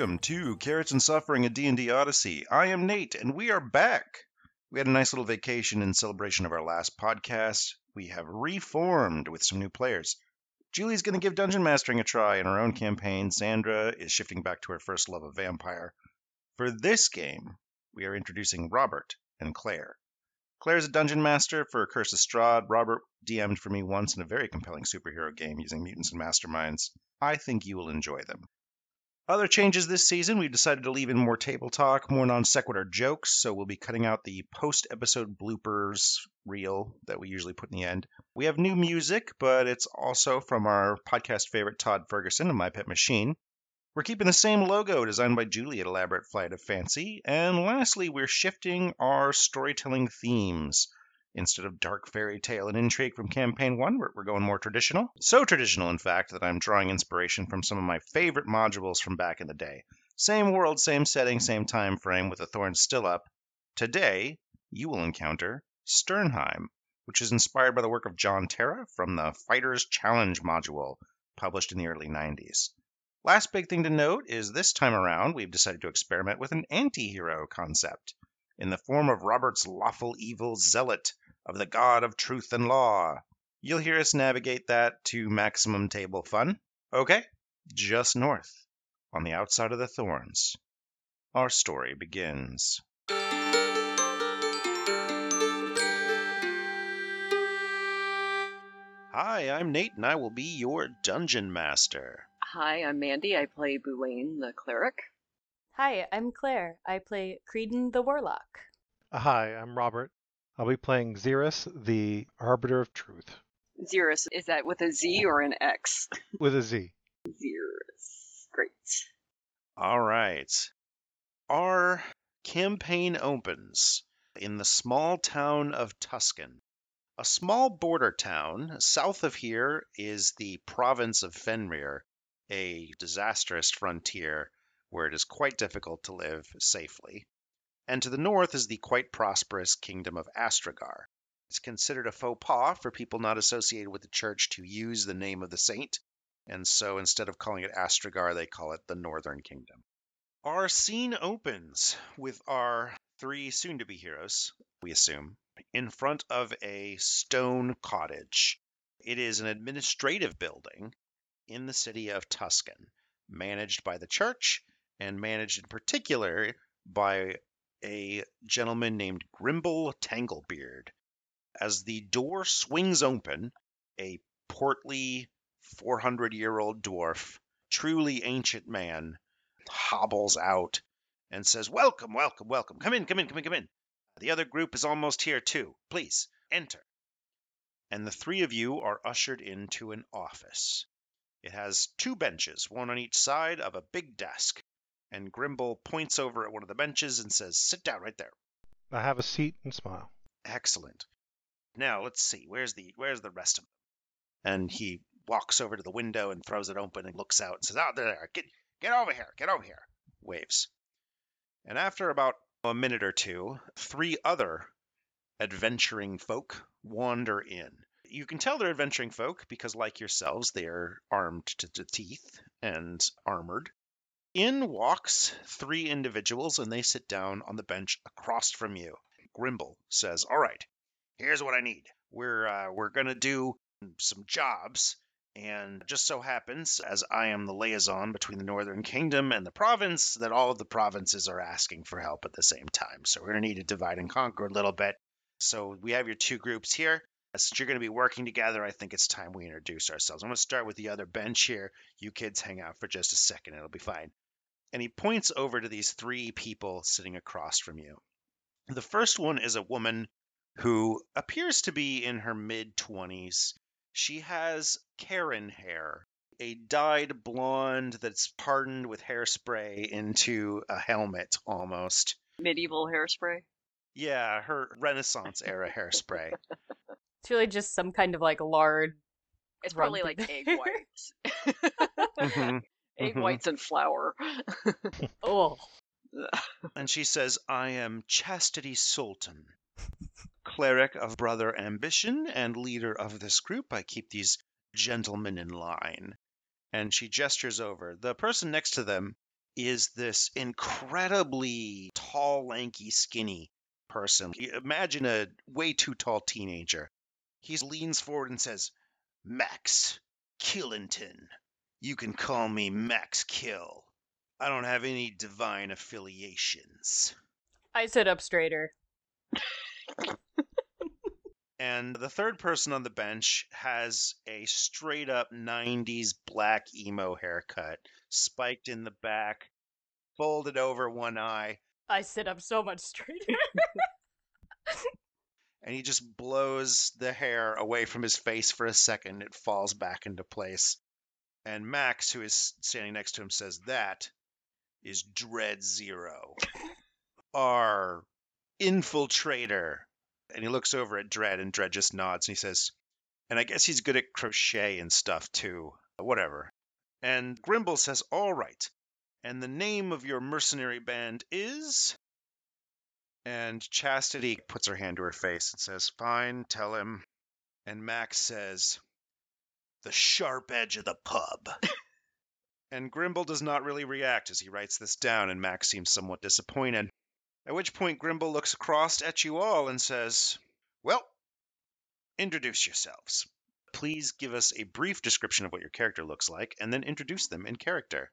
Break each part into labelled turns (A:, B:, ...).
A: Welcome to Carrots and Suffering, a D&D Odyssey. I am Nate, and we are back. We had a nice little vacation in celebration of our last podcast. We have reformed with some new players. Julie's going to give dungeon mastering a try in her own campaign. Sandra is shifting back to her first love of vampire. For this game, we are introducing Robert and Claire. Claire's a dungeon master for Curse of Strahd. Robert DM'd for me once in a very compelling superhero game using mutants and masterminds. I think you will enjoy them. Other changes this season, we've decided to leave in more table talk, more non sequitur jokes, so we'll be cutting out the post episode bloopers reel that we usually put in the end. We have new music, but it's also from our podcast favorite Todd Ferguson and My Pet Machine. We're keeping the same logo designed by Julie at Elaborate Flight of Fancy. And lastly, we're shifting our storytelling themes. Instead of dark fairy tale and intrigue from campaign one, we're, we're, going more traditional. So traditional, in fact, that I'm drawing inspiration from some of my favorite modules from back in the day. Same world, same setting, same time frame, with the thorns still up. Today, you will encounter Sternheim, which is inspired by the work of John Terra from the Fighters Challenge module, published in the early 90s. Last big thing to note is this time around, we've decided to experiment with an anti hero concept in the form of Robert's lawful evil zealot of the God of truth and law. You'll hear us navigate that to maximum table fun. Okay, just north, on the outside of the thorns, our story begins. Hi, I'm Nate, and I will be your dungeon master.
B: Hi, I'm Mandy. I play Boulain, the cleric.
C: Hi, I'm Claire. I play Creedon the Warlock.
D: Hi, I'm Robert. I'll be playing Xerus, the Arbiter of Truth.
B: Xerus, is that with a Z or an X?
D: With a Z.
B: Xerus. Great.
A: All right. Our campaign opens in the small town of Tuscan. A small border town. South of here is the province of Fenrir, a disastrous frontier where it is quite difficult to live safely. And to the north is the quite prosperous kingdom of Astragar. It's considered a faux pas for people not associated with the church to use the name of the saint, and so instead of calling it Astragar, they call it the Northern Kingdom. Our scene opens with our three soon to be heroes, we assume, in front of a stone cottage. It is an administrative building in the city of Tuscan, managed by the church and managed in particular by a gentleman named Grimble Tanglebeard. As the door swings open, a portly 400 year old dwarf, truly ancient man, hobbles out and says, Welcome, welcome, welcome. Come in, come in, come in, come in. The other group is almost here too. Please enter. And the three of you are ushered into an office. It has two benches, one on each side of a big desk and Grimble points over at one of the benches and says, Sit down right there.
D: I have a seat and smile.
A: Excellent. Now let's see, where's the where's the rest of them? And he walks over to the window and throws it open and looks out and says, Oh, there, they are. get get over here, get over here. Waves. And after about a minute or two, three other adventuring folk wander in. You can tell they're adventuring folk because, like yourselves, they are armed to the teeth and armored. In walks three individuals and they sit down on the bench across from you. Grimble says, "All right, here's what I need. We're uh, we're gonna do some jobs, and just so happens, as I am the liaison between the Northern Kingdom and the province, that all of the provinces are asking for help at the same time. So we're gonna need to divide and conquer a little bit. So we have your two groups here. Since you're going to be working together, I think it's time we introduce ourselves. I'm going to start with the other bench here. You kids hang out for just a second. It'll be fine and he points over to these three people sitting across from you. The first one is a woman who appears to be in her mid 20s. She has Karen hair, a dyed blonde that's hardened with hairspray into a helmet almost.
B: Medieval hairspray?
A: Yeah, her Renaissance era hairspray.
C: It's really just some kind of like lard.
B: It's probably like egg whites. mm-hmm egg mm-hmm. whites and flour.
C: oh.
A: And she says, I am Chastity Sultan, cleric of Brother Ambition and leader of this group. I keep these gentlemen in line. And she gestures over. The person next to them is this incredibly tall, lanky, skinny person. Imagine a way too tall teenager. He leans forward and says, Max Killington. You can call me Max Kill. I don't have any divine affiliations.
C: I sit up straighter.
A: And the third person on the bench has a straight up 90s black emo haircut, spiked in the back, folded over one eye,
C: I sit up so much straighter.
A: and he just blows the hair away from his face for a second. It falls back into place. And Max, who is standing next to him, says, That is Dread Zero, our infiltrator. And he looks over at Dread, and Dread just nods and he says, And I guess he's good at crochet and stuff too. Whatever. And Grimble says, All right. And the name of your mercenary band is? And Chastity puts her hand to her face and says, Fine, tell him. And Max says, The sharp edge of the pub. and Grimble does not really react as he writes this down, and Max seems somewhat disappointed. At which point Grimble looks across at you all and says, Well, introduce yourselves. Please give us a brief description of what your character looks like, and then introduce them in character.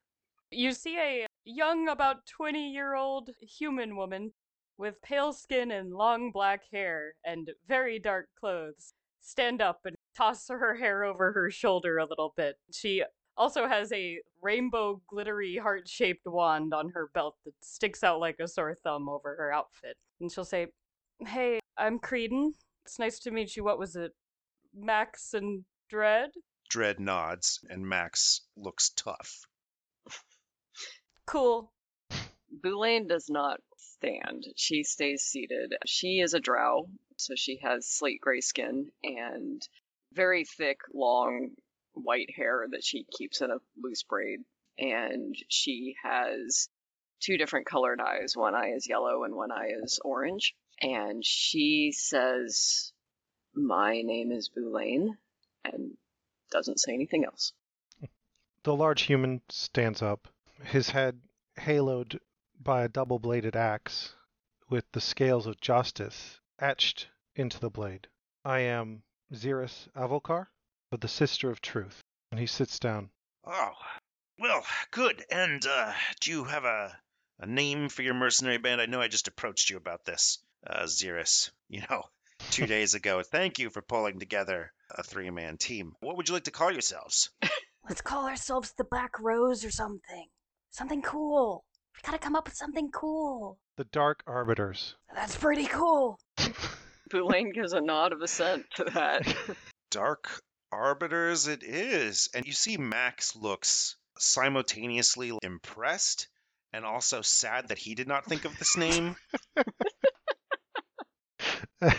C: You see a young, about 20 year old human woman with pale skin and long black hair and very dark clothes stand up and toss her hair over her shoulder a little bit. She also has a rainbow glittery heart shaped wand on her belt that sticks out like a sore thumb over her outfit. And she'll say, Hey, I'm Creedon. It's nice to meet you. What was it? Max and Dread?
A: Dread nods, and Max looks tough.
C: Cool.
B: Boulain does not stand. She stays seated. She is a drow, so she has slate gray skin and very thick, long white hair that she keeps in a loose braid. And she has two different colored eyes. One eye is yellow and one eye is orange. And she says, My name is Boulain, and doesn't say anything else.
D: The large human stands up, his head haloed by a double bladed axe with the scales of justice etched into the blade. I am Xerus Avokar, but the Sister of Truth. And he sits down.
A: Oh, well, good. And uh, do you have a, a name for your mercenary band? I know I just approached you about this, uh, Xerus, you know, two days ago. Thank you for pulling together a three man team. What would you like to call yourselves?
C: Let's call ourselves the Black Rose or something. Something cool. We gotta come up with something cool.
D: The Dark Arbiters.
C: That's pretty cool.
B: Boulain gives a nod of assent to that.
A: Dark Arbiters it is. And you see Max looks simultaneously impressed and also sad that he did not think of this name.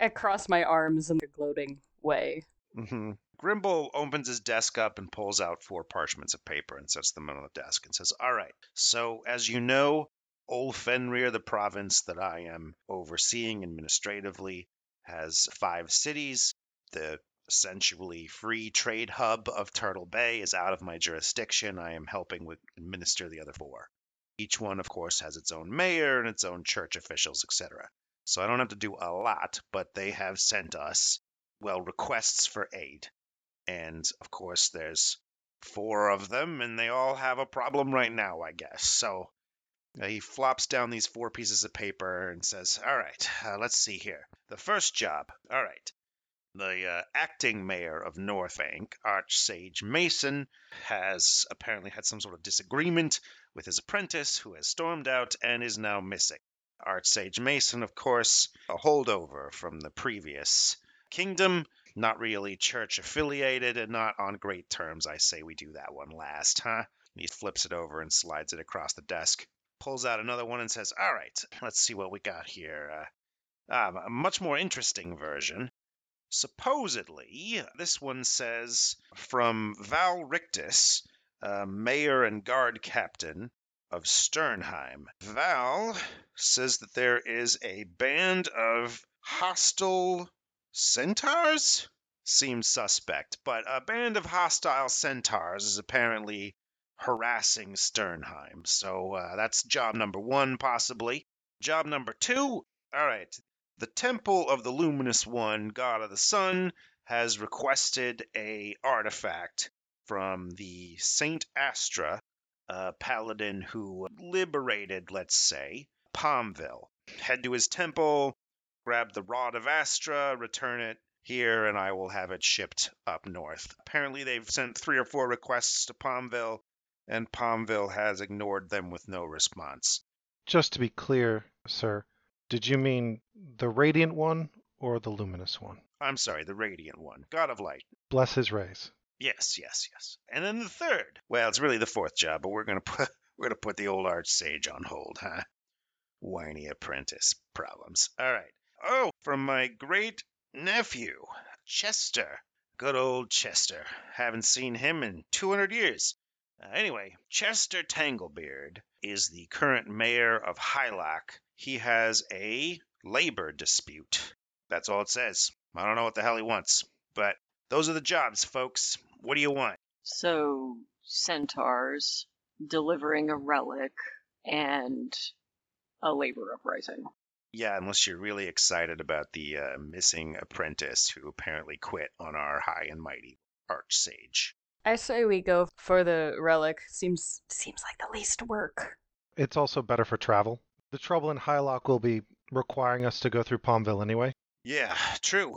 C: I cross my arms in a gloating way.
A: Mm-hmm. Grimble opens his desk up and pulls out four parchments of paper and sets them on the desk and says, All right, so as you know, Old Fenrir, the province that I am overseeing administratively, has five cities. The essentially free trade hub of Turtle Bay is out of my jurisdiction. I am helping with administer the other four. Each one, of course, has its own mayor and its own church officials, etc. So I don't have to do a lot, but they have sent us, well, requests for aid. And of course, there's four of them, and they all have a problem right now, I guess. So uh, he flops down these four pieces of paper and says, All right, uh, let's see here. The first job, all right. The uh, acting mayor of Northbank, Archsage Mason, has apparently had some sort of disagreement with his apprentice, who has stormed out and is now missing. Archsage Mason, of course, a holdover from the previous kingdom, not really church affiliated and not on great terms. I say we do that one last, huh? He flips it over and slides it across the desk, pulls out another one and says, All right, let's see what we got here. Uh, ah, a much more interesting version. Supposedly, this one says from Val Rictus, uh, mayor and guard captain of Sternheim. Val says that there is a band of hostile centaurs? Seems suspect, but a band of hostile centaurs is apparently harassing Sternheim. So uh, that's job number one, possibly. Job number two. All right. The Temple of the Luminous One, God of the Sun, has requested a artifact from the Saint Astra, a paladin who liberated, let's say, Palmville. Head to his temple, grab the Rod of Astra, return it here, and I will have it shipped up north. Apparently, they've sent three or four requests to Palmville, and Palmville has ignored them with no response.
D: Just to be clear, sir, did you mean the radiant one or the luminous one?
A: I'm sorry, the Radiant One, God of Light.
D: Bless his rays.
A: Yes, yes, yes. And then the third. Well, it's really the fourth job, but we're gonna put we're gonna put the old arch sage on hold, huh? Whiny apprentice problems. All right. Oh, from my great nephew, Chester. Good old Chester. Haven't seen him in 200 years. Uh, anyway, Chester Tanglebeard is the current mayor of Hylock. He has a labor dispute. That's all it says. I don't know what the hell he wants, but those are the jobs, folks. What do you want?
B: So, centaurs, delivering a relic, and a labor uprising.
A: Yeah, unless you're really excited about the uh, missing apprentice who apparently quit on our high and mighty archsage.
C: I say we go for the relic. Seems seems like the least work.
D: It's also better for travel. The trouble in Hylock will be requiring us to go through Palmville anyway.
A: Yeah, true.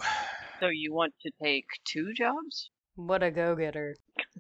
B: So, you want to take two jobs?
C: What a go-getter.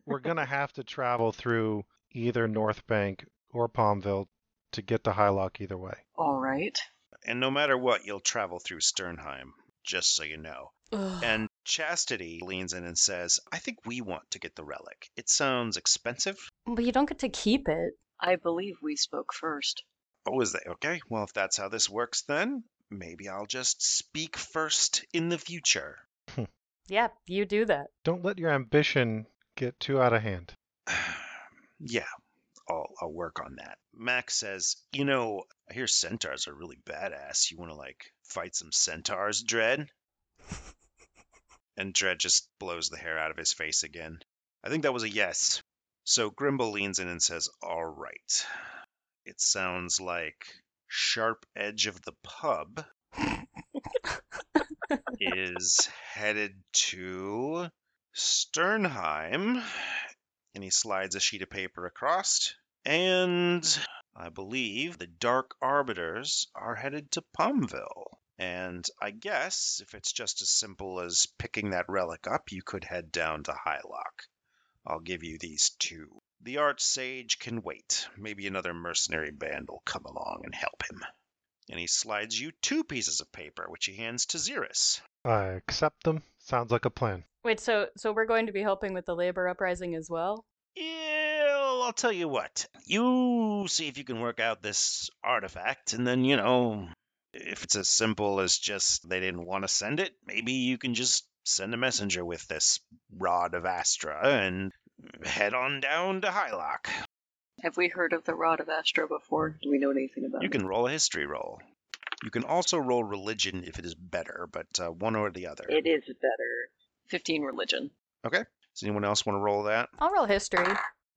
D: We're going to have to travel through either North Bank or Palmville to get to Hylock either way.
B: All right.
A: And no matter what, you'll travel through Sternheim, just so you know.
C: Ugh.
A: And Chastity leans in and says, I think we want to get the relic. It sounds expensive.
C: But you don't get to keep it.
B: I believe we spoke first.
A: Oh, is that okay? Well, if that's how this works, then maybe I'll just speak first in the future. Hmm.
C: Yeah, you do that.
D: Don't let your ambition get too out of hand.
A: yeah, I'll, I'll work on that. Max says, You know, I hear centaurs are really badass. You want to, like, fight some centaurs, Dread? and Dread just blows the hair out of his face again. I think that was a yes. So Grimble leans in and says, All right. It sounds like Sharp Edge of the Pub is headed to Sternheim. And he slides a sheet of paper across. And I believe the Dark Arbiters are headed to Palmville. And I guess if it's just as simple as picking that relic up, you could head down to Hylock. I'll give you these two. The Arch Sage can wait. Maybe another mercenary band will come along and help him. And he slides you two pieces of paper, which he hands to Xerus.
D: I accept them. Sounds like a plan.
C: Wait, so so we're going to be helping with the labor uprising as well?
A: Yeah, I'll tell you what. You see if you can work out this artifact, and then, you know, if it's as simple as just they didn't want to send it, maybe you can just send a messenger with this Rod of Astra and head on down to Hylock.
B: Have we heard of the Rod of Astra before? Do we know anything about it?
A: You
B: it?
A: can roll a history roll. You can also roll religion if it is better, but uh, one or the other.
B: It is better. 15 religion.
A: Okay. Does anyone else want to roll that?
C: I'll roll history.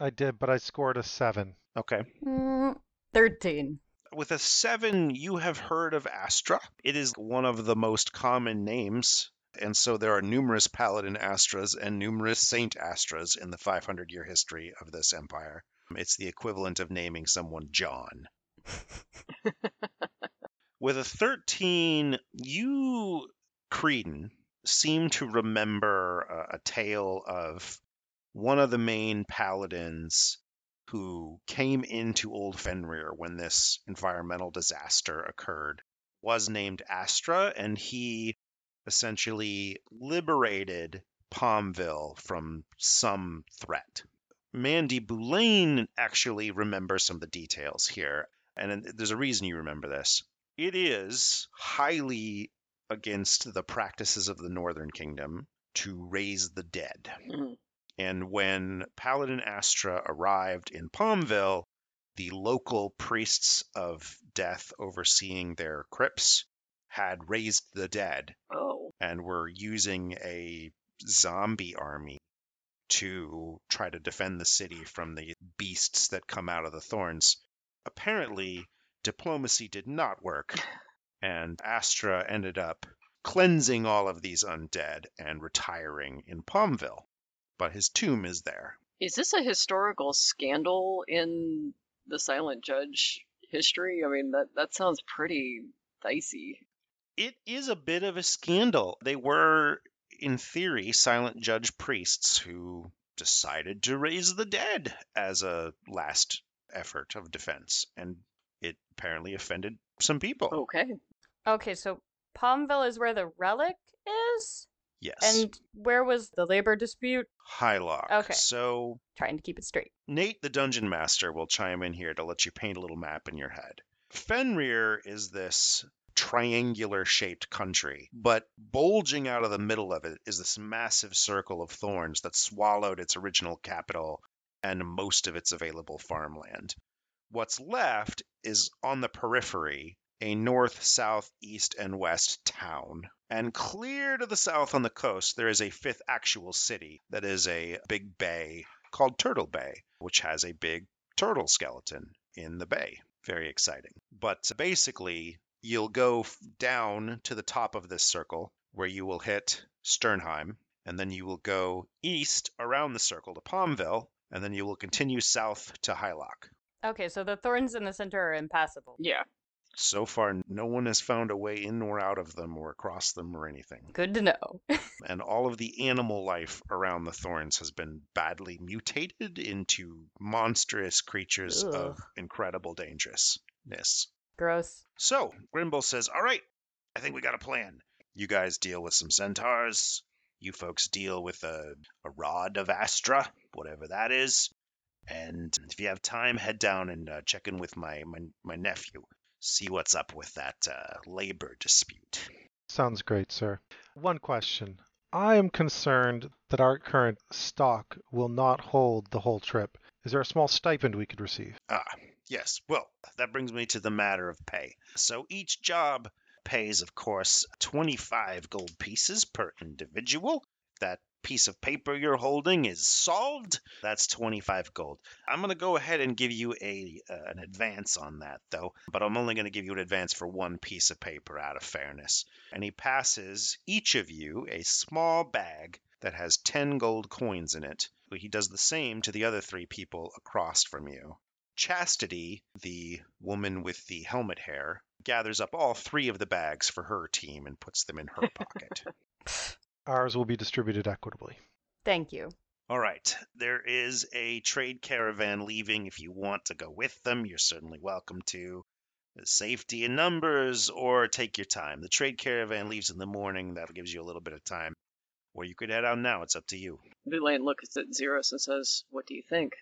D: I did, but I scored a seven.
A: Okay.
C: Mm, Thirteen.
A: With a seven, you have heard of Astra. It is one of the most common names, and so there are numerous Paladin Astras and numerous Saint Astras in the 500 year history of this empire. It's the equivalent of naming someone John. With a 13, you, Creedon, seem to remember a, a tale of one of the main paladins who came into Old Fenrir when this environmental disaster occurred was named Astra, and he essentially liberated Palmville from some threat. Mandy Boulain actually remembers some of the details here, and there's a reason you remember this. It is highly against the practices of the Northern Kingdom to raise the dead.
B: Mhm.
A: And when Paladin Astra arrived in Palmville, the local priests of death overseeing their crypts had raised the dead
B: Oh.
A: and were using a zombie army to try to defend the city from the beasts that come out of the thorns. Apparently, diplomacy did not work, and Astra ended up cleansing all of these undead and retiring in Palmville. But his tomb is there.
B: Is this a historical scandal in the Silent Judge history? I mean, that that sounds pretty dicey.
A: It is a bit of a scandal. They were, in theory, silent judge priests who decided to raise the dead as a last effort of defense, and it apparently offended some people.
B: Okay.
C: Okay, so Palmville is where the relic is?
A: Yes.
C: And where was the labor dispute?
A: Hylock.
C: Okay.
A: So
C: Trying to keep it straight.
A: Nate, the dungeon master, will chime in here to let you paint a little map in your head. Fenrir is this triangular shaped country, but bulging out of the middle of it is this massive circle of thorns that swallowed its original capital and most of its available farmland. What's left is on the periphery a north, south, east, and west town. And clear to the south on the coast, there is a fifth actual city that is a big bay called Turtle Bay, which has a big turtle skeleton in the bay. Very exciting. But basically, you'll go down to the top of this circle where you will hit Sternheim, and then you will go east around the circle to Palmville, and then you will continue south to Hylock.
C: Okay, so the thorns in the center are impassable.
B: Yeah.
A: So far, no one has found a way in or out of them or across them or anything.
C: Good to know.
A: And all of the animal life around the thorns has been badly mutated into monstrous creatures of incredible dangerousness.
C: Gross.
A: So, Grimble says, All right, I think we got a plan. You guys deal with some centaurs. You folks deal with a, a rod of Astra, whatever that is. And if you have time, head down and uh, check in with my, my, my nephew. See what's up with that uh, labor dispute.
D: Sounds great, sir. One question. I am concerned that our current stock will not hold the whole trip. Is there a small stipend we could receive?
A: Ah, yes. Well, that brings me to the matter of pay. So each job pays, of course, 25 gold pieces per individual. That piece of paper you're holding is solved. That's 25 gold. I'm going to go ahead and give you a uh, an advance on that though, but I'm only going to give you an advance for one piece of paper out of fairness. And he passes each of you a small bag that has 10 gold coins in it. He does the same to the other three people across from you. Chastity, the woman with the helmet hair, gathers up all three of the bags for her team and puts them in her pocket.
D: Ours will be distributed equitably.
C: Thank you.
A: All right. There is a trade caravan leaving. If you want to go with them, you're certainly welcome to. Safety in numbers, or take your time. The trade caravan leaves in the morning. That gives you a little bit of time. Or you could head out now. It's up to you.
B: Villain looks at Xerus and says, What do you think?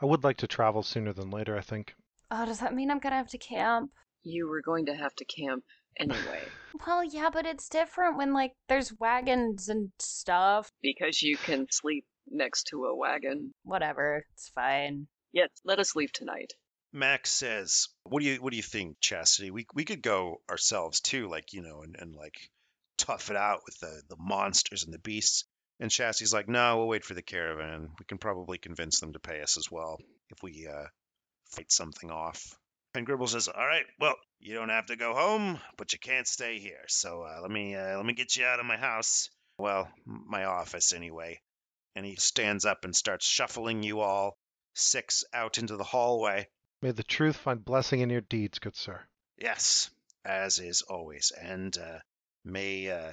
D: I would like to travel sooner than later, I think.
C: Oh, does that mean I'm gonna have to camp?
B: You were going to have to camp anyway.
C: Well, yeah, but it's different when like there's wagons and stuff.
B: because you can sleep next to a wagon.
C: Whatever, it's fine.
B: Yet, let us leave tonight.
A: Max says, "What do you what do you think, Chastity? We we could go ourselves too, like you know, and, and like tough it out with the the monsters and the beasts." And Chastity's like, "No, we'll wait for the caravan. We can probably convince them to pay us as well if we uh, fight something off." And Grimble says, "All right, well, you don't have to go home, but you can't stay here. So uh, let me uh, let me get you out of my house. Well, my office anyway." And he stands up and starts shuffling you all six out into the hallway.
D: May the truth find blessing in your deeds, good sir.
A: Yes, as is always, and uh, may uh,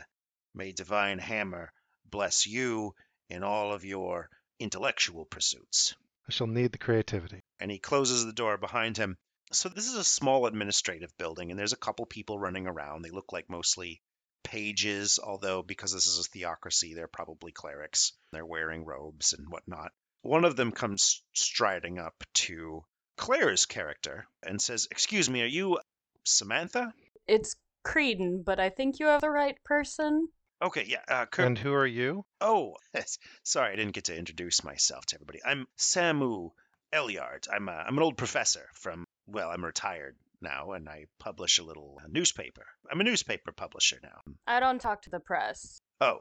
A: may divine hammer bless you in all of your intellectual pursuits.
D: I shall need the creativity.
A: And he closes the door behind him. So this is a small administrative building, and there's a couple people running around. They look like mostly pages, although because this is a theocracy, they're probably clerics. They're wearing robes and whatnot. One of them comes striding up to Claire's character and says, "Excuse me, are you Samantha?"
C: It's Creedon, but I think you have the right person.
A: Okay, yeah. Uh, Kurt.
D: And who are you?
A: Oh, sorry, I didn't get to introduce myself to everybody. I'm Samu Elyard. I'm a, I'm an old professor from. Well, I'm retired now, and I publish a little uh, newspaper. I'm a newspaper publisher now.
C: I don't talk to the press.
A: Oh.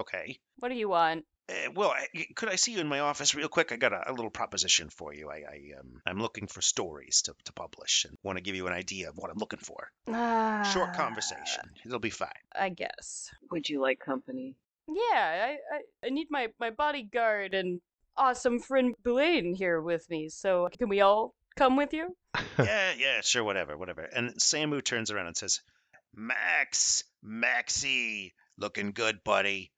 A: Okay.
C: What do you want?
A: Uh, well, I- could I see you in my office real quick? I got a, a little proposition for you. I, I um, I'm looking for stories to, to publish and want to give you an idea of what I'm looking for. Short
C: Ah,
A: conversation. It'll be fine.
C: I guess.
B: Would you like company?
C: Yeah, I, I, I need my, my bodyguard and awesome friend Blaine here with me, so can we all come with you?
A: yeah, yeah, sure, whatever, whatever. And Samu turns around and says, Max, Maxie, looking good, buddy.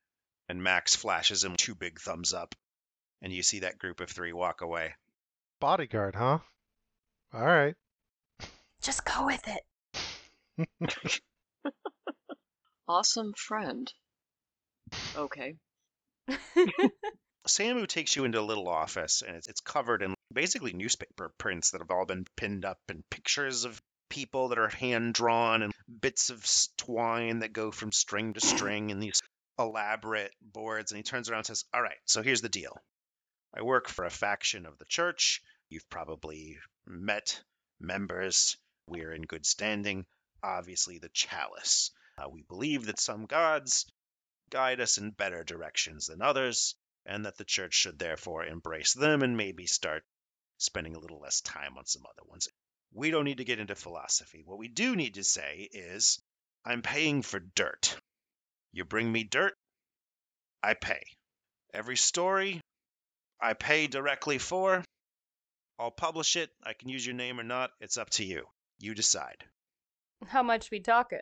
A: And Max flashes him two big thumbs up. And you see that group of three walk away.
D: Bodyguard, huh? All right.
C: Just go with it.
B: Awesome friend. Okay.
A: Samu takes you into a little office, and it's, covered in basically newspaper prints that have all been pinned up, and pictures of people that are hand drawn, and bits of twine that go from string to string, and these elaborate boards. And he turns around and says, All right, so here's the deal. I work for a faction of the church. You've probably met members. We're in good standing. Obviously, the chalice. Uh, we believe that some gods guide us in better directions than others and that the church should therefore embrace them and maybe start spending a little less time on some other ones. We don't need to get into philosophy. What we do need to say is, I'm paying for dirt. You bring me dirt, I pay. Every story, I pay directly for. I'll publish it. I can use your name or not. It's up to you. You decide.
C: How much we talking?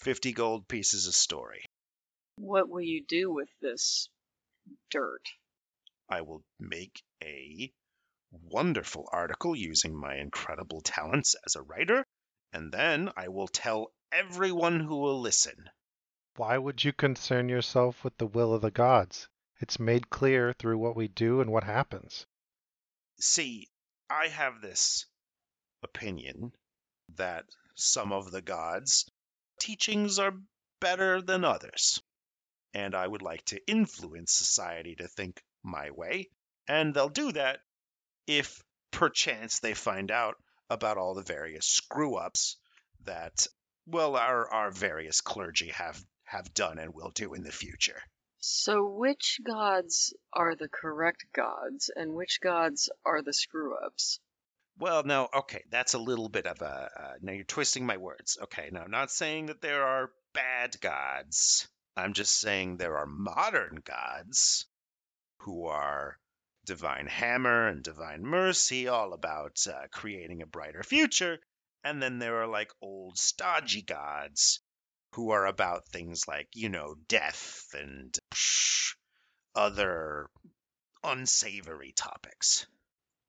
A: 50 gold pieces a story.
B: What will you do with this dirt?
A: I will make a wonderful article using my incredible talents as a writer, and then I will tell everyone who will listen.
D: Why would you concern yourself with the will of the gods? It's made clear through what we do and what happens.
A: See, I have this opinion that some of the gods' teachings are better than others, and I would like to influence society to think my way, and they'll do that if perchance they find out about all the various screw ups that well our our various clergy have have done and will do in the future.
B: So, which gods are the correct gods, and which gods are the screw ups?
A: Well, now, okay, that's a little bit of a. Uh, now you're twisting my words. Okay, now I'm not saying that there are bad gods. I'm just saying there are modern gods who are divine hammer and divine mercy, all about uh, creating a brighter future. And then there are like old stodgy gods who are about things like, you know, death and psh, other unsavory topics.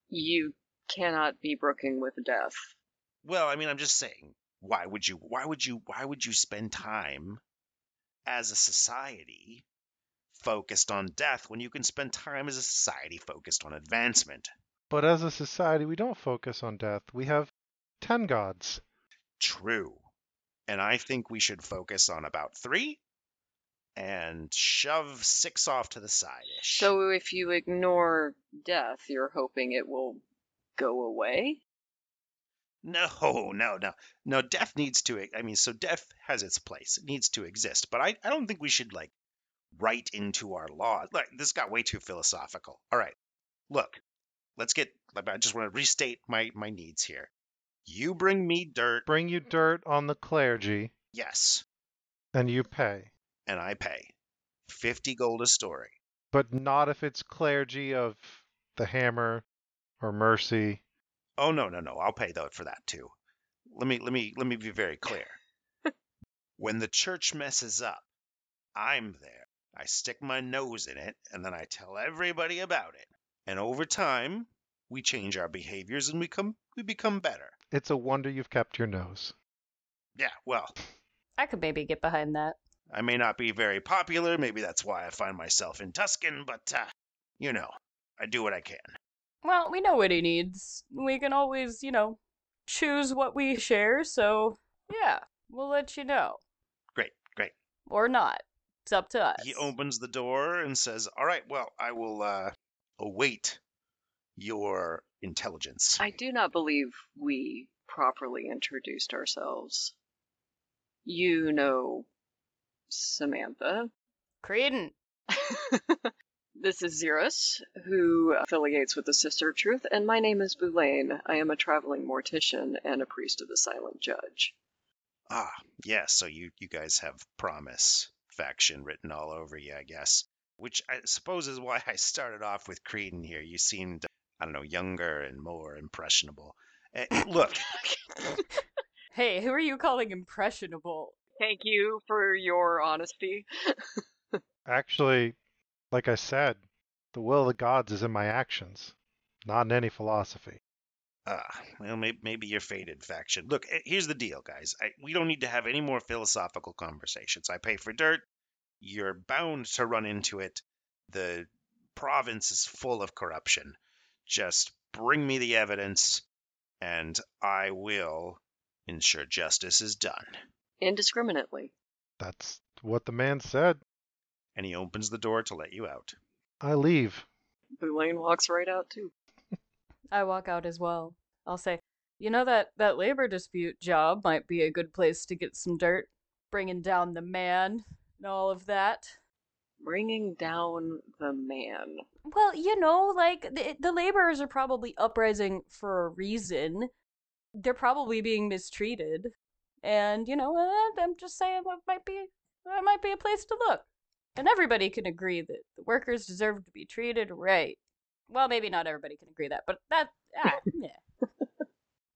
B: You cannot be brooking with death.
A: Well, I mean, I'm just saying, why would you why would you why would you spend time as a society focused on death when you can spend time as a society focused on advancement?
D: But as a society, we don't focus on death. We have ten gods.
A: True. And I think we should focus on about 3 and shove 6 off to the side ish.
B: So, if you ignore death, you're hoping it will go away?
A: No, no, no. No, death needs to I mean, so death has its place. It needs to exist. But I, I don't think we should like write into our law. Like this got way too philosophical. All right. Look, let's get I just want to restate my my needs here. You bring me dirt.
D: Bring you dirt on the clergy,
A: Yes,
D: and you pay.
A: and I pay 50 gold a story.
D: But not if it's clergy of the hammer or mercy.
A: Oh no, no, no. I'll pay though for that too. Let me let me let me be very clear. when the church messes up, I'm there. I stick my nose in it and then I tell everybody about it. And over time, we change our behaviors and we come we become better.
D: It's a wonder you've kept your nose.
A: Yeah, well,
C: I could maybe get behind that.
A: I may not be very popular, maybe that's why I find myself in Tuscan, but uh, you know, I do what I can.
C: Well, we know what he needs. We can always, you know, choose what we share, so yeah, we'll let you know.
A: Great, great.
C: Or not. It's up to us.
A: He opens the door and says, "All right, well, I will uh, await your intelligence."
B: I do not believe we properly introduced ourselves. You know Samantha.
C: Creedon.
B: this is Xerus, who affiliates with the Sister of Truth, and my name is Boulain. I am a traveling mortician and a priest of the Silent Judge.
A: Ah, yes. So you you guys have promise faction written all over you, I guess. Which I suppose is why I started off with Creedon here. You seemed, I don't know, younger and more impressionable. Eh, look,
C: Hey, who are you calling impressionable?
B: Thank you for your honesty.
D: Actually, like I said, the will of the gods is in my actions, not in any philosophy.
A: Ah, well, maybe, maybe you're faded, faction. Look, eh, here's the deal, guys. I, we don't need to have any more philosophical conversations. I pay for dirt. You're bound to run into it. The province is full of corruption. Just bring me the evidence, and I will ensure justice is done.
B: Indiscriminately.
D: That's what the man said.
A: And he opens the door to let you out.
D: I leave.
B: Boulain walks right out, too.
C: I walk out as well. I'll say, you know that that labor dispute job might be a good place to get some dirt, bringing down the man and all of that.
B: Bringing down the man.
C: Well, you know, like the, the laborers are probably uprising for a reason. They're probably being mistreated, and you know, uh, I'm just saying, it might be it might be a place to look. And everybody can agree that the workers deserve to be treated right. Well, maybe not everybody can agree that, but that ah, yeah.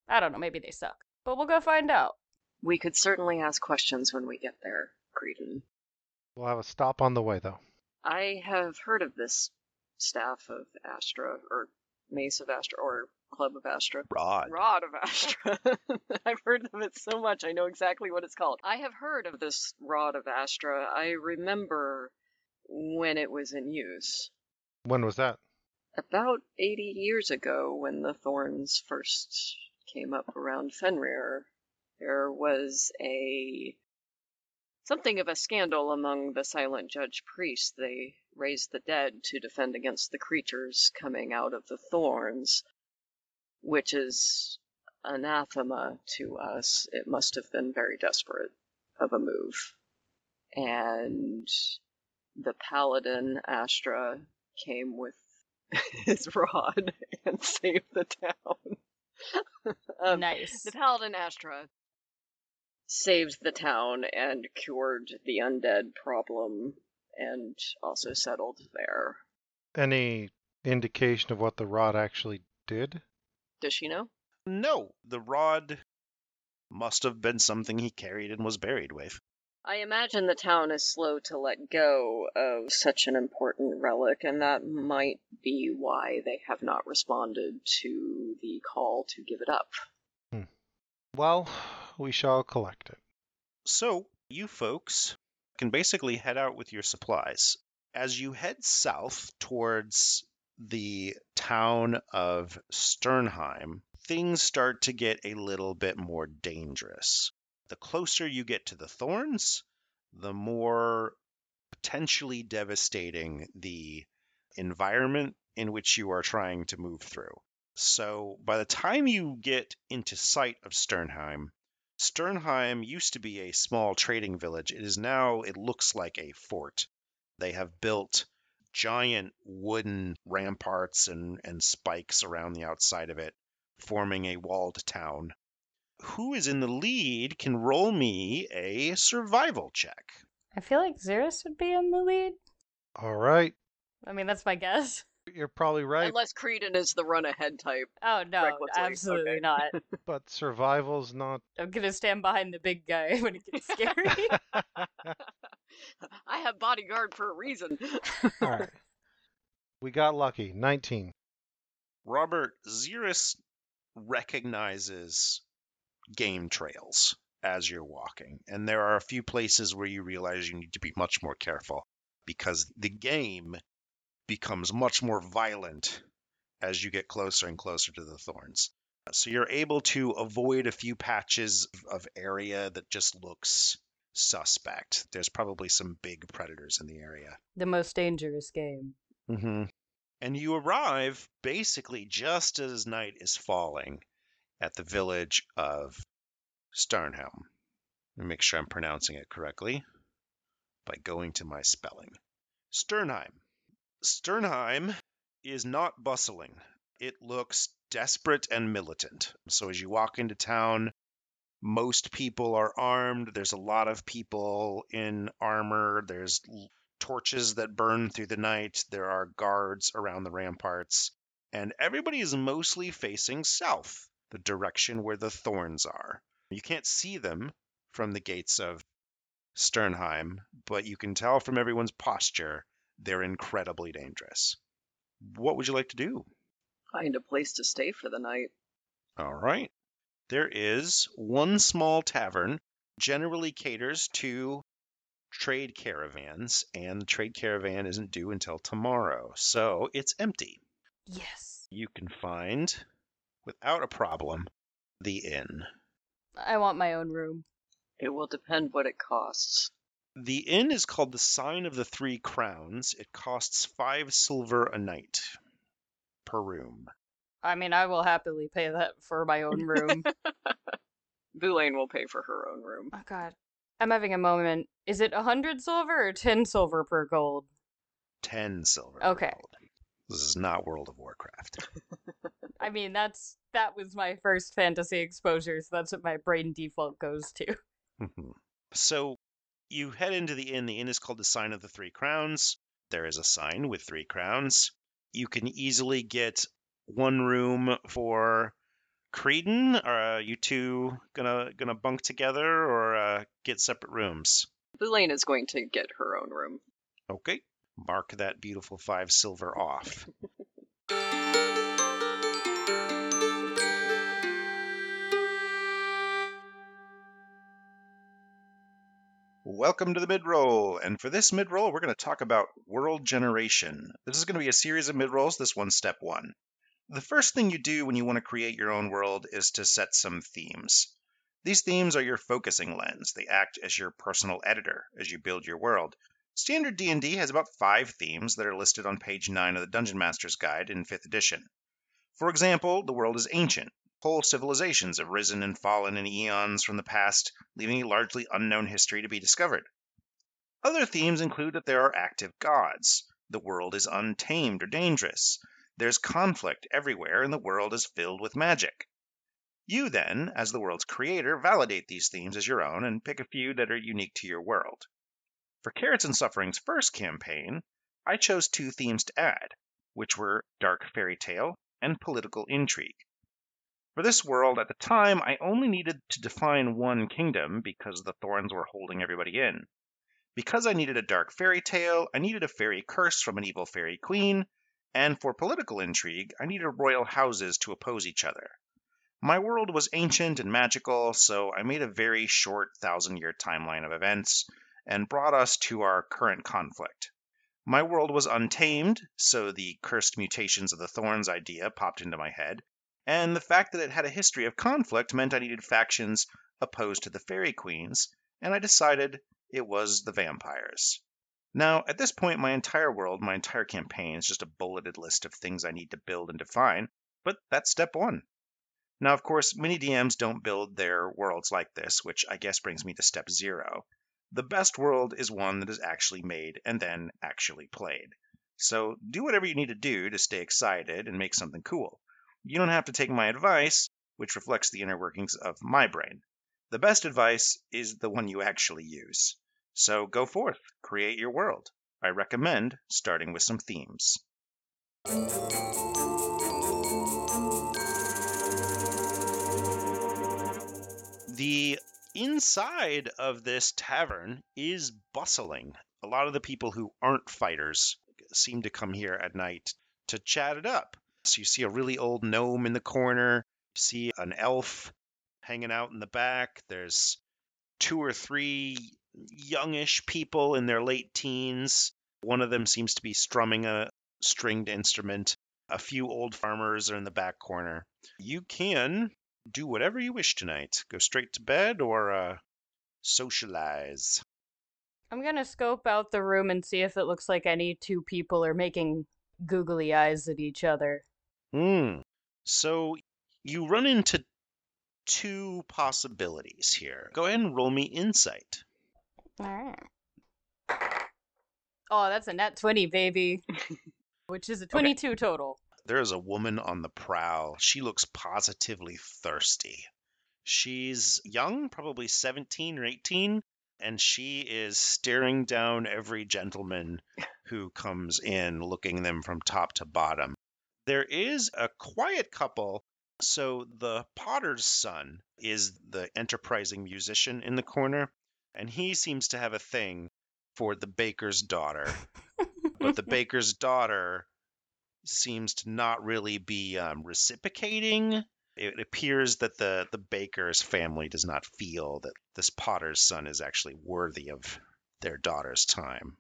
C: I don't know. Maybe they suck, but we'll go find out.
B: We could certainly ask questions when we get there, Creedon.
D: We'll have a stop on the way, though.
B: I have heard of this staff of Astra, or Mace of Astra, or Club of Astra.
A: Rod.
B: Rod of Astra. I've heard of it so much, I know exactly what it's called. I have heard of this Rod of Astra. I remember when it was in use.
D: When was that?
B: About 80 years ago, when the Thorns first came up around Fenrir, there was a something of a scandal among the silent judge priests. They raised the dead to defend against the creatures coming out of the thorns, which is anathema to us. It must have been very desperate of a move. And the paladin Astra came with his rod and saved the town. um,
C: nice.
B: the paladin Astra saved the town and cured the undead problem and also settled there.
D: Any indication of what the rod actually did?
B: Does she know?
A: No, the rod must have been something he carried and was buried with.
B: I imagine the town is slow to let go of such an important relic, and that might be why they have not responded to the call to give it up. Hmm.
D: Well, we shall collect it.
A: So, you folks can basically head out with your supplies. As you head south towards the town of Sternheim, things start to get a little bit more dangerous. The closer you get to the thorns, the more potentially devastating the environment in which you are trying to move through. So by the time you get into sight of Sternheim, Sternheim used to be a small trading village. It is now, it looks like a fort. They have built giant wooden ramparts and, and spikes around the outside of it, forming a walled town. Who is in the lead can roll me a survival check.
C: I feel like Xerus would be in the lead.
D: All right.
C: I mean, that's my guess.
D: You're probably right,
B: Unless Creedon is the run ahead type.
C: Oh no,
B: Recklessly,
C: absolutely
B: okay.
C: not.
D: but survival's not.
C: I'm gonna stand behind the big guy when it gets scary.
B: I have bodyguard for a reason.
D: All right. We got lucky. 19.
A: Robert, Xerus recognizes game trails as you're walking, and there are a few places where you realize you need to be much more careful because the game becomes much more violent as you get closer and closer to the thorns. So you're able to avoid a few patches of area that just looks suspect. There's probably some big predators in the area.
C: the most dangerous game.
A: Mm-hmm. And you arrive basically just as night is falling at the village of Starnhelm. Let me make sure I'm pronouncing it correctly. by going to my spelling. Sternheim. Sternheim is not bustling. It looks desperate and militant. So as you walk into town, most people are armed. There's a lot of people in armor. There's torches that burn through the night. There are guards around the ramparts. And everybody is mostly facing south, the direction where the thorns are. You can't see them from the gates of Sternheim, but you can tell from everyone's posture they're incredibly dangerous. What would you like to do?
B: Find a place to stay for the night.
A: All right. There is one small tavern, generally caters to trade caravans, and the trade caravan isn't due until tomorrow, so it's empty.
C: Yes.
A: You can find, without a problem, the inn.
C: I want my own room.
B: It will depend what it costs.
A: The inn is called the Sign of the Three Crowns. It costs five silver a night per room.
C: I mean, I will happily pay that for my own room.
B: Boulain will pay for her own room.
C: oh god. I'm having a moment. Is it a hundred silver or ten silver per gold?
A: Ten silver. per
C: Okay.
A: gold. This is not World of Warcraft.
C: I mean, that's that was my first fantasy exposure, so that's what my brain default goes to.
A: Mhm. so you head into the inn. The inn is called the Sign of the Three Crowns. There is a sign with three crowns. You can easily get one room for Creedon. Are uh, you two gonna gonna bunk together or uh, get separate rooms?
B: Boulain is going to get her own room.
A: Okay. Mark that beautiful five silver off. Welcome to the mid-roll, and for this mid-roll, we're going to talk about world generation. This is going to be a series of mid-rolls. This one's step one. The first thing you do when you want to create your own world is to set some themes. These themes are your focusing lens. They act as your personal editor as you build your world. Standard D&D has about 5 themes that are listed on page 9 of the Dungeon Master's Guide in 5th edition. For example, the world is ancient. Whole civilizations have risen and fallen in eons from the past, leaving a largely unknown history to be discovered. Other themes include that there are active gods. The world is untamed or dangerous. There's conflict everywhere, and the world is filled with magic. You then, as the world's creator, validate these themes as your own and pick a few that are unique to your world. For Carrots and Suffering's first campaign, I chose two themes to add, which were dark fairy tale and political intrigue. For this world, at the time, I only needed to define one kingdom because the thorns were holding everybody in. Because I needed a dark fairy tale, I needed a fairy curse from an evil fairy queen, and for political intrigue, I needed royal houses to oppose each other. My world was ancient and magical, so I made a very short thousand year timeline of events and brought us to our current conflict. My world was untamed, so the cursed mutations of the thorns idea popped into my head, and the fact that it had a history of conflict meant I needed factions opposed to the fairy queens, and I decided it was the vampires. Now, at this point, my entire world, my entire campaign is just a bulleted list of things I need to build and define, but that's step one. Now, of course, many DMs don't build their worlds like this, which I guess brings me to step zero. The best world is one that is actually made and then actually played. So do whatever you need to do to stay excited and make something cool. You don't have to take my advice, which reflects the inner workings of my brain. The best advice is the one you actually use. So go forth, create your world. I recommend starting with some themes. The inside of this tavern is bustling. A lot of the people who aren't fighters seem to come here at night to chat it up. So you see a really old gnome in the corner, you see an elf hanging out in the back. There's two or three youngish people in their late teens. One of them seems to be strumming a stringed instrument. A few old farmers are in the back corner. You can do whatever you wish tonight. Go straight to bed or uh, socialize.
C: I'm gonna scope out the room and see if it looks like any two people are making googly eyes at each other.
A: Hmm. So you run into two possibilities here. Go ahead and roll me insight.
C: Alright. Oh, that's a net 20, baby. Which is a 22 total.
A: There is a woman on the prowl. She looks positively thirsty. She's young, probably 17 or 18, and she is staring down every gentleman who comes in, looking them from top to bottom. There is a quiet couple. So the potter's son is the enterprising musician in the corner, and he seems to have a thing for the baker's daughter. but the baker's daughter seems to not really be um, reciprocating. It appears that the, the baker's family does not feel that this potter's son is actually worthy of their daughter's time.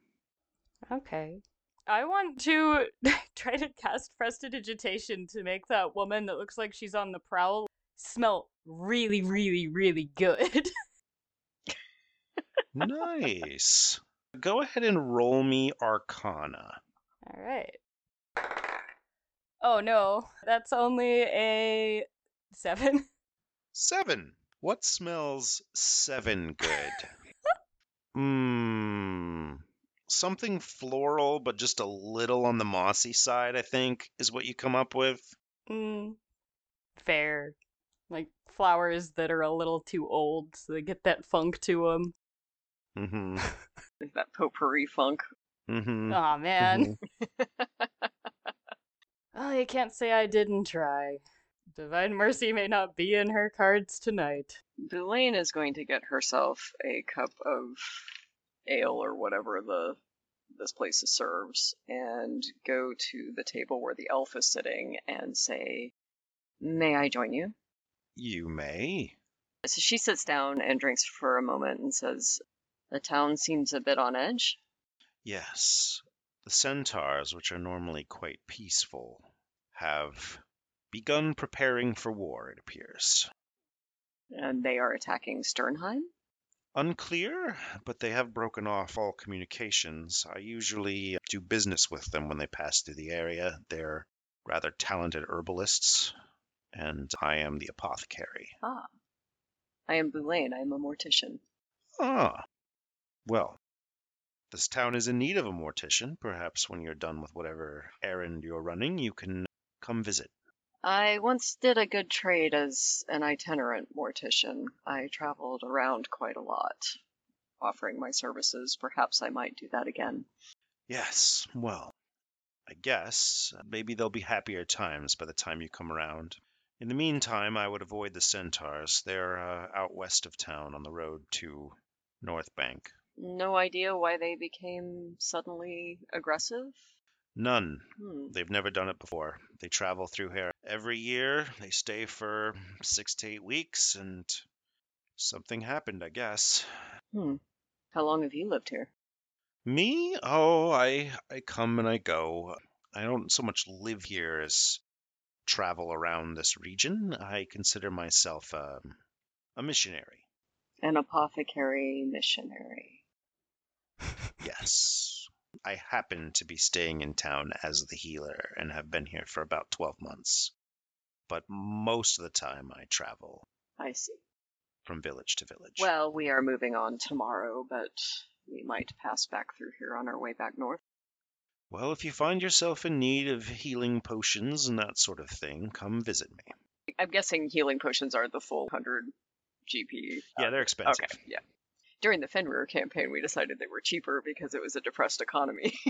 C: Okay. I want to try to cast Prestidigitation to make that woman that looks like she's on the prowl smell really, really, really good.
A: nice. Go ahead and roll me Arcana.
C: All right. Oh no, that's only a seven.
A: Seven. What smells seven good? Mmm. Something floral, but just a little on the mossy side, I think, is what you come up with.
C: Mm, fair. Like flowers that are a little too old, so they get that funk to them.
A: Mm-hmm.
B: that potpourri funk.
A: Mm-hmm.
C: Oh man. oh, you can't say I didn't try. Divine Mercy may not be in her cards tonight.
B: Boulain is going to get herself a cup of ale or whatever the this place serves and go to the table where the elf is sitting and say, May I join you?
A: You may.
B: So she sits down and drinks for a moment and says, The town seems a bit on edge.
A: Yes. The centaurs, which are normally quite peaceful, have begun preparing for war, it appears.
B: And they are attacking Sternheim?
A: Unclear, but they have broken off all communications. I usually do business with them when they pass through the area. They're rather talented herbalists, and I am the apothecary.
B: Ah. I am Boulain. I am a mortician.
A: Ah. Well, this town is in need of a mortician. Perhaps when you're done with whatever errand you're running, you can come visit.
B: I once did a good trade as an itinerant mortician. I traveled around quite a lot, offering my services. Perhaps I might do that again.
A: Yes, well, I guess maybe there'll be happier times by the time you come around. In the meantime, I would avoid the centaurs. They're uh, out west of town on the road to North Bank.
B: No idea why they became suddenly aggressive?
A: None.
B: Hmm.
A: They've never done it before. They travel through here every year. They stay for six to eight weeks, and something happened, I guess.
B: Hmm. How long have you lived here?
A: Me? Oh, I I come and I go. I don't so much live here as travel around this region. I consider myself a, a missionary.
B: An apothecary missionary.
A: Yes. I happen to be staying in town as the healer and have been here for about 12 months. But most of the time I travel
B: I see.
A: from village to village.
B: Well, we are moving on tomorrow, but we might pass back through here on our way back north.
A: Well, if you find yourself in need of healing potions and that sort of thing, come visit me.
B: I'm guessing healing potions are the full 100 GP.
A: Yeah, they're expensive.
B: Okay, yeah. During the Fenrir campaign, we decided they were cheaper because it was a depressed economy.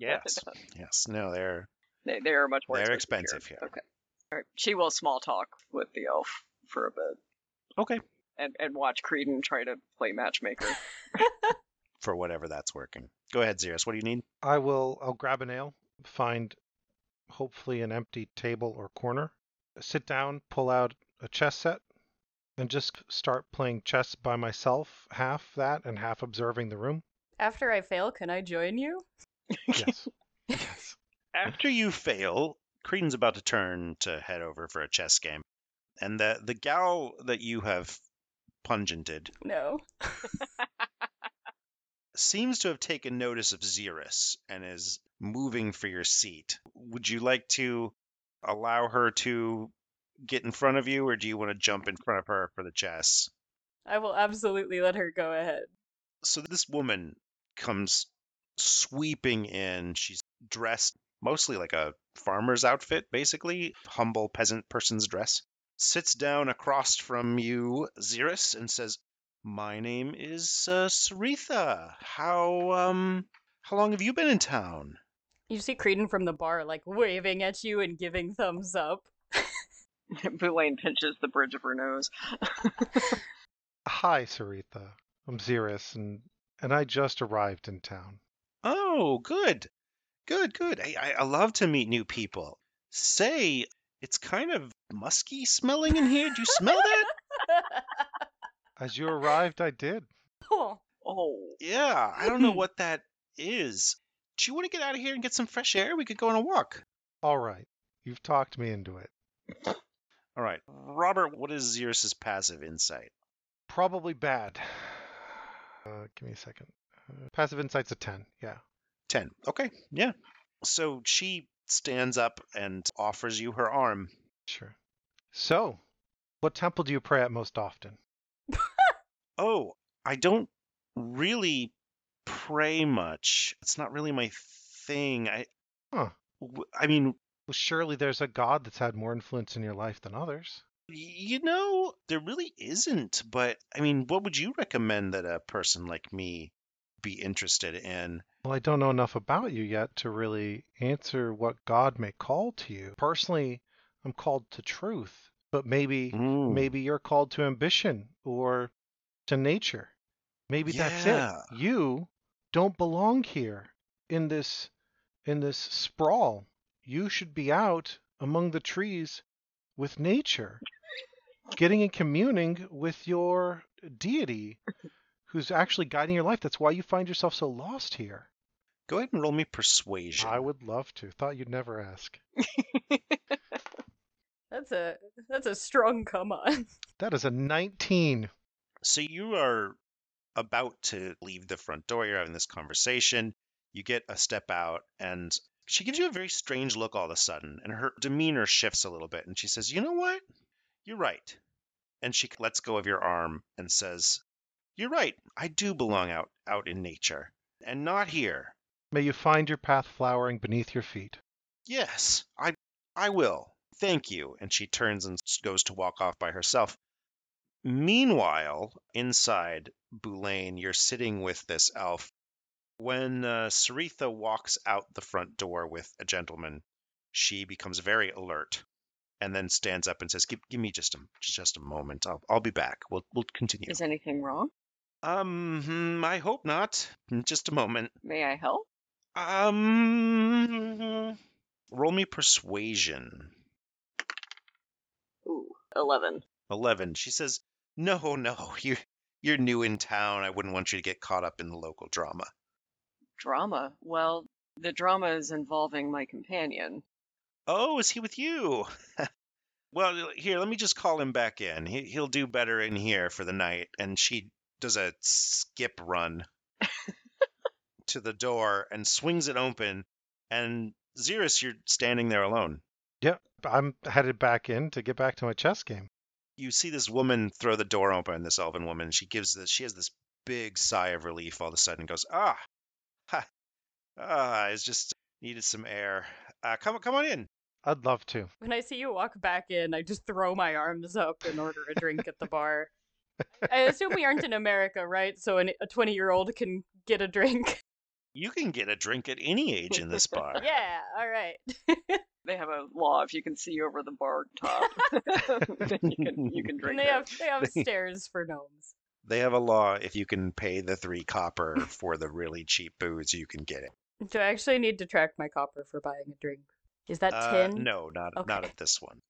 A: Yes. Yes. No, they're
B: they, they are much more
A: They're
B: expensive,
A: expensive here.
B: Okay. All right. She will small talk with the elf for a bit
A: okay
B: and, and watch Creedon try to play matchmaker.
A: for whatever that's working. Go ahead, Xerus. What do you need?
D: I will. I'll grab a nail, find hopefully an empty table or corner, sit down, pull out a chess set, and just start playing chess by myself. Half that and half observing the room.
C: After I fail, can I join you?
D: Yes. yes.
A: After you fail, Creedon's about to turn to head over for a chess game, and the the gal that you have pungented
C: No.
A: seems to have taken notice of Xerus and is moving for your seat. Would you like to allow her to get in front of you, or do you want to jump in front of her for the chess?
C: I will absolutely let her go ahead.
A: So this woman comes sweeping in. She's dressed mostly like a farmer's outfit, basically, humble peasant person's dress. Sits down across from you, Xerus, and says, "My name is uh, Saritha. How um, how long have you been in town?"
C: You see Creedon from the bar, like waving at you and giving thumbs up.
B: Boulain pinches the bridge of her nose.
D: Hi, Saritha. I'm Xerus, and and I just arrived in town.
A: Oh, good, good, good. I, I, I love to meet new people. Say, it's kind of musky smelling in here. Do you smell that?
D: As you arrived, I did.
C: oh,
B: Oh,
A: Yeah, I don't know hmm. what that is. Do you want to get out of here and get some fresh air? We could go on a walk.
D: All right, you've talked me into it.
A: All right, Robert. What is Xerus's passive insight?
D: Probably bad. Uh, give me a second. Uh, passive insight's a ten. Yeah.
A: 10. Okay, yeah. So she stands up and offers you her arm.
D: Sure. So, what temple do you pray at most often?
A: Oh, I don't really pray much. It's not really my thing. I
D: Huh.
A: w- I mean,
D: Well, surely there's a god that's had more influence in your life than others.
A: you know, there really isn't, but I mean, what would you recommend that a person like me be interested in?
D: Well, I don't know enough about you yet to really answer what God may call to you. Personally, I'm called to truth, but maybe
A: Mm.
D: maybe you're called to ambition or to nature. Maybe that's it. You don't belong here in this in this sprawl. You should be out among the trees with nature, getting and communing with your deity who's actually guiding your life. That's why you find yourself so lost here.
A: Go ahead and roll me persuasion.
D: I would love to. Thought you'd never ask.
C: that's a that's a strong come on.
D: That is a 19.
A: So you are about to leave the front door. You're having this conversation. You get a step out, and she gives you a very strange look all of a sudden, and her demeanor shifts a little bit. And she says, You know what? You're right. And she lets go of your arm and says, You're right. I do belong out, out in nature, and not here.
D: May you find your path flowering beneath your feet.
A: Yes, I, I will. Thank you. And she turns and goes to walk off by herself. Meanwhile, inside Boulain, you're sitting with this elf. When uh, Saritha walks out the front door with a gentleman, she becomes very alert and then stands up and says, "Give, give me just a just a moment. I'll I'll be back. We'll we'll continue."
B: is anything wrong?
A: Um, I hope not. Just a moment.
B: May I help?
A: Um, roll me persuasion.
B: Ooh, 11.
A: 11. She says, No, no, you're, you're new in town. I wouldn't want you to get caught up in the local drama.
B: Drama. Well, the drama is involving my companion.
A: Oh, is he with you? well, here, let me just call him back in. He, he'll do better in here for the night. And she does a skip run to the door and swings it open. And Xerus, you're standing there alone.
D: Yep, I'm headed back in to get back to my chess game.
A: you see this woman throw the door open, this elven woman. She gives this, she has this big sigh of relief all of a sudden and goes, ah, ha, ah, it's just needed some air. Uh, come, come on in.
D: I'd love to.
C: When I see you walk back in, I just throw my arms up and order a drink at the bar. I assume we aren't in America, right? So an, a 20 year old can get a drink.
A: You can get a drink at any age in this bar.
C: yeah, all right.
B: They have a law if you can see over the bar top, then you can you can
C: and
B: drink
C: they have they have stairs for gnomes.
A: They have a law if you can pay the three copper for the really cheap booze, you can get it.
C: Do I actually need to track my copper for buying a drink? Is that
A: Uh,
C: 10?
A: no, not not at this one.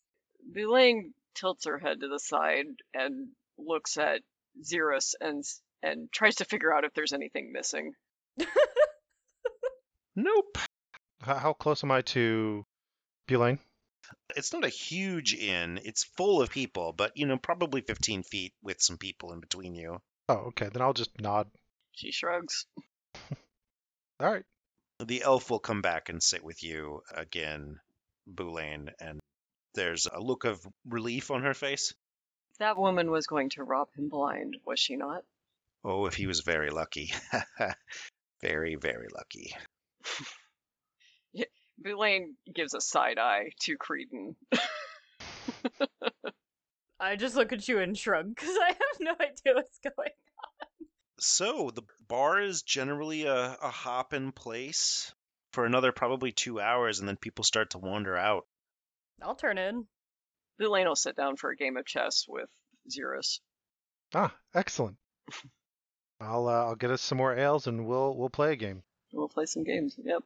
B: Boulain tilts her head to the side and looks at Xerus and s- and tries to figure out if there's anything missing.
A: Nope.
D: H- How close am I to Boulain?
A: It's not a huge inn. It's full of people, but you know, probably 15 feet with some people in between you.
D: Oh, okay. Then I'll just nod.
B: She shrugs.
D: All right.
A: The elf will come back and sit with you again, Boulain, and there's a look of relief on her face.
B: That woman was going to rob him blind, was she not?
A: Oh, if he was very lucky. Very, very lucky.
B: Boulain gives a side eye to Creedon.
C: I just look at you and shrug because I have no idea what's going.
A: So the bar is generally a, a hop in place for another probably two hours, and then people start to wander out.
C: I'll turn in.
B: Boulain will sit down for a game of chess with Xerus.
D: Ah, excellent. I'll uh, I'll get us some more ales and we'll we'll play a game.
B: We'll play some games. Yep.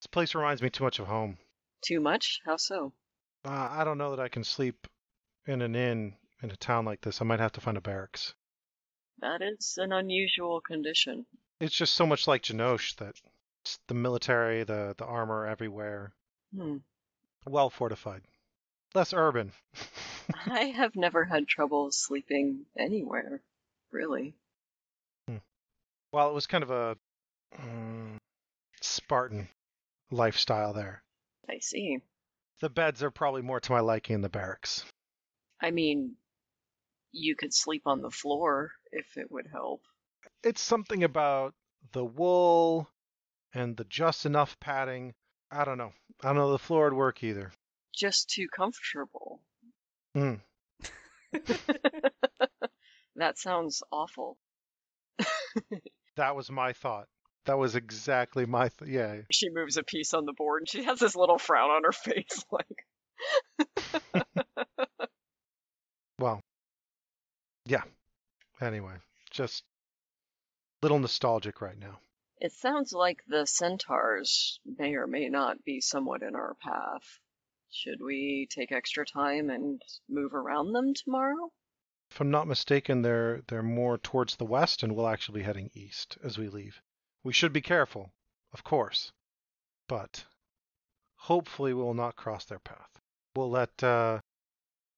D: This place reminds me too much of home.
B: Too much? How so?
D: Uh, I don't know that I can sleep in an inn in a town like this. I might have to find a barracks.
B: That is an unusual condition.
D: It's just so much like Janosh that the military, the the armor everywhere,
B: Hmm.
D: well fortified, less urban.
B: I have never had trouble sleeping anywhere, really.
D: well, it was kind of a mm, Spartan lifestyle there.
B: I see.
D: The beds are probably more to my liking in the barracks.
B: I mean, you could sleep on the floor if it would help.
D: It's something about the wool and the just enough padding. I don't know. I don't know the floor would work either.
B: Just too comfortable.
D: Hmm.
B: that sounds awful.
D: That was my thought. That was exactly my th- yeah.
B: She moves a piece on the board and she has this little frown on her face like
D: Well, yeah. Anyway, just a little nostalgic right now.
B: It sounds like the centaurs may or may not be somewhat in our path. Should we take extra time and move around them tomorrow?
D: If I'm not mistaken, they're they're more towards the west, and we'll actually be heading east as we leave. We should be careful, of course, but hopefully we will not cross their path. We'll let uh,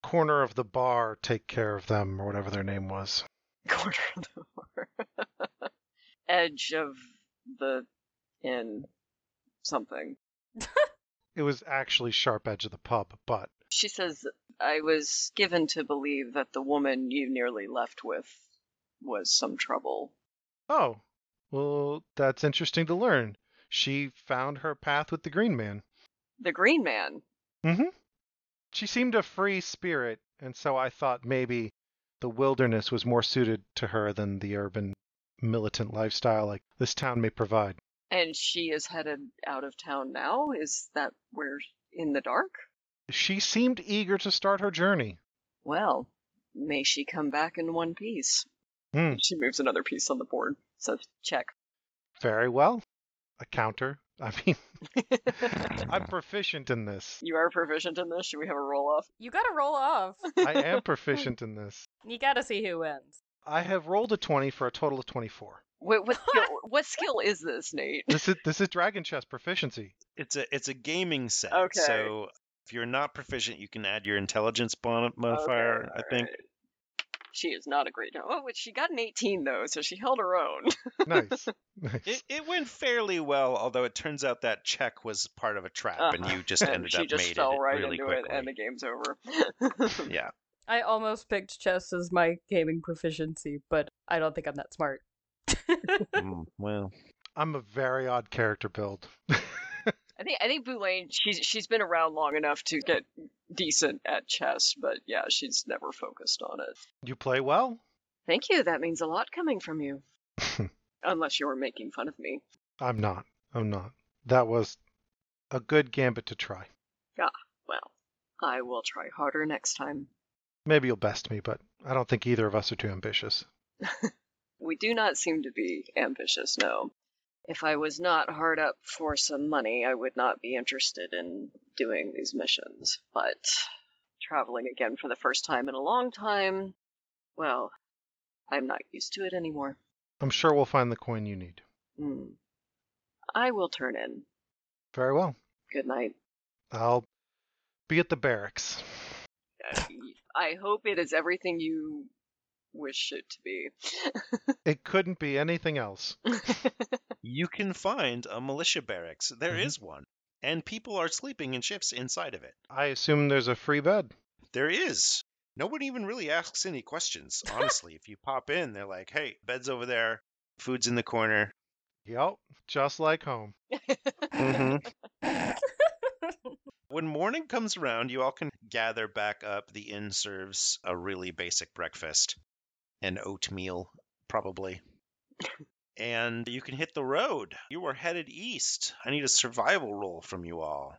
D: corner of the bar take care of them, or whatever their name was.
B: Corner of the bar. Edge of the inn. Something.
D: It was actually sharp edge of the pub, but
B: She says, I was given to believe that the woman you nearly left with was some trouble.
D: oh, well, that's interesting to learn. She found her path with the Green Man.
B: The Green Man.
D: Mm-hmm. She seemed a free spirit, and so I thought maybe the wilderness was more suited to her than the urban militant lifestyle like this town may provide.
B: And she is headed out of town now? Is that where in the dark?
D: She seemed eager to start her journey.
B: Well, may she come back in one piece.
D: Hmm.
B: She moves another piece on the board. Says check.
D: Very well. A counter. I mean, I'm proficient in this.
B: you are proficient in this. Should we have a roll off?
C: You gotta roll off.
D: I am proficient in this.
C: You gotta see who wins.
D: I have rolled a 20 for a total of 24.
B: What, what, skill, what skill is this, Nate?
D: This is this is Dragon Chess proficiency.
A: It's a it's a gaming set.
B: Okay.
A: So if you're not proficient, you can add your intelligence bon- modifier.
B: Okay,
A: I think.
B: alright. She is not a great. Oh, wait, she got an 18 though, so she held her own.
D: Nice. nice.
A: It, it went fairly well, although it turns out that check was part of a trap, and
B: Uh-huh.
A: you just
B: and
A: ended
B: she
A: up
B: just
A: made
B: fell
A: it
B: right
A: really
B: into
A: quickly.
B: it, and the game's over.
A: Yeah.
C: I almost picked chess as my gaming proficiency, but I don't think I'm that smart.
A: Mm, well,
D: I'm a very odd character build.
B: I think I think Boulain she's she's been around long enough to get decent at chess, but yeah, she's never focused on it.
D: you play well?
B: Thank you. That means a lot coming from you. Unless you were making fun of me.
D: I'm not. I'm not. That was a good gambit to try.
B: Ah, well, I will try harder next time.
D: Maybe you'll best me, but I don't think either of us are too ambitious.
B: We do not seem to be ambitious, no. If I was not hard up for some money, I would not be interested in doing these missions. But traveling again for the first time in a long time, well, I'm not used to it anymore.
D: I'm sure we'll find the coin you need.
B: Hmm. I will turn in.
D: Very well.
B: Good night.
D: I'll be at the barracks.
B: Uh, I hope it is everything you wish it to be.
D: It couldn't be anything else.
A: you can find a militia barracks. There is
D: Mhm.
A: one, and people are sleeping in shifts inside of it.
D: I assume there's a free bed.
A: There is. No one even really asks any questions. Honestly, if you pop in, they're like, "Hey, bed's over there. Food's in the corner.
D: Yep, just like home.
A: Mm-hmm. When morning comes around, you all can gather back up. The inn serves a really basic breakfast, an oatmeal, probably. And you can hit the road. You are headed east. I need a survival roll from you all.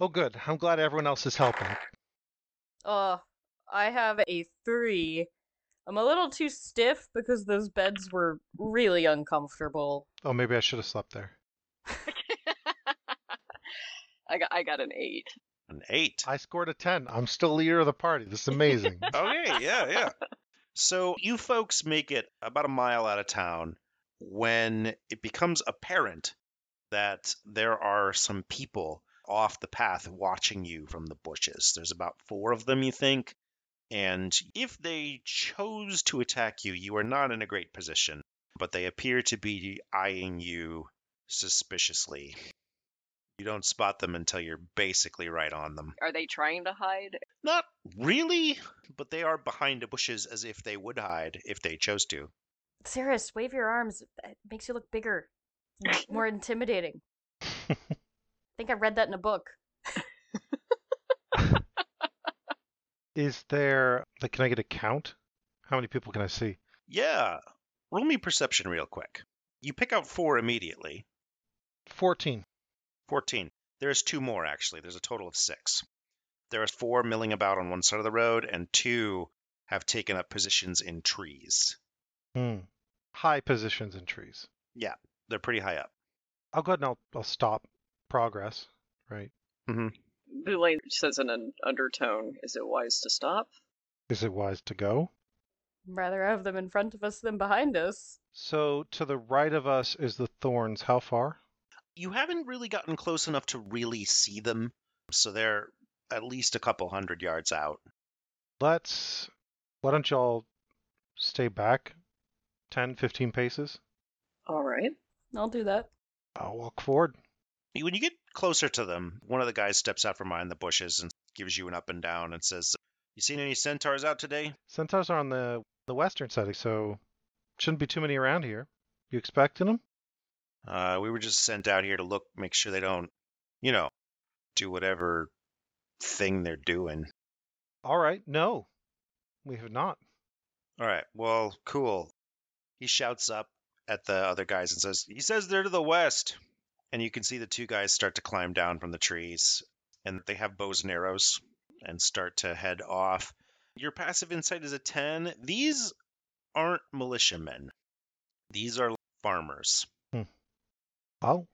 D: Oh, good. I'm glad everyone else is helping.
C: Uh, I have a three. I'm a little too stiff because those beds were really uncomfortable.
D: Oh, maybe I should have slept there.
B: I got I got an eight.
A: An eight.
D: I scored a 10. I'm still leader of the party. This is amazing.
A: okay, yeah, yeah. So you folks make it about a mile out of town when it becomes apparent that there are some people off the path watching you from the bushes. There's about four of them, you think. And if they chose to attack you, you are not in a great position, but they appear to be eyeing you suspiciously. You don't spot them until you're basically right on them.
B: Are they trying to hide?
A: Not really, but they are behind the bushes as if they would hide if they chose to.
C: Xerus, wave your arms. It makes you look bigger, more intimidating. I think I read that in a book.
D: is there, like, can I get a count? How many people can I see?
A: Yeah, roll me perception real quick. You pick out four immediately.
D: 14.
A: 14. There's two more, actually. There's a total of six. There are four milling about on one side of the road, and two have taken up positions in trees.
D: Hmm. High positions in trees.
A: Yeah, they're pretty high up.
D: I'll go ahead and I'll, I'll stop progress, right? Mm-hmm.
B: Boulain says in an undertone, "Is it wise to stop?"
D: Is it wise to go?
C: Rather have them in front of us than behind us.
D: So to the right of us is the thorns. How far?
A: You haven't really gotten close enough to really see them, so they're at least a couple hundred yards out.
D: Let's. Why don't y'all stay back 10, 15 paces?
B: All right.
C: I'll do that.
D: I'll walk forward.
A: When you get closer to them, one of the guys steps out from behind the bushes and gives you an up and down and says, You seen any centaurs out today?
D: Centaurs are on the, the western side, so shouldn't be too many around here. You expecting them?
A: Uh, we were just sent out here to look, make sure they don't, you know, do whatever thing they're doing.
D: All right. No, we have not.
A: All right, well, cool. He shouts up at the other guys and says, He says they're to the west. And you can see the two guys start to climb down from the trees, and they have bows and arrows and start to head off. Your passive insight is a 10. These aren't militiamen, these are farmers. Hmm.
D: Well,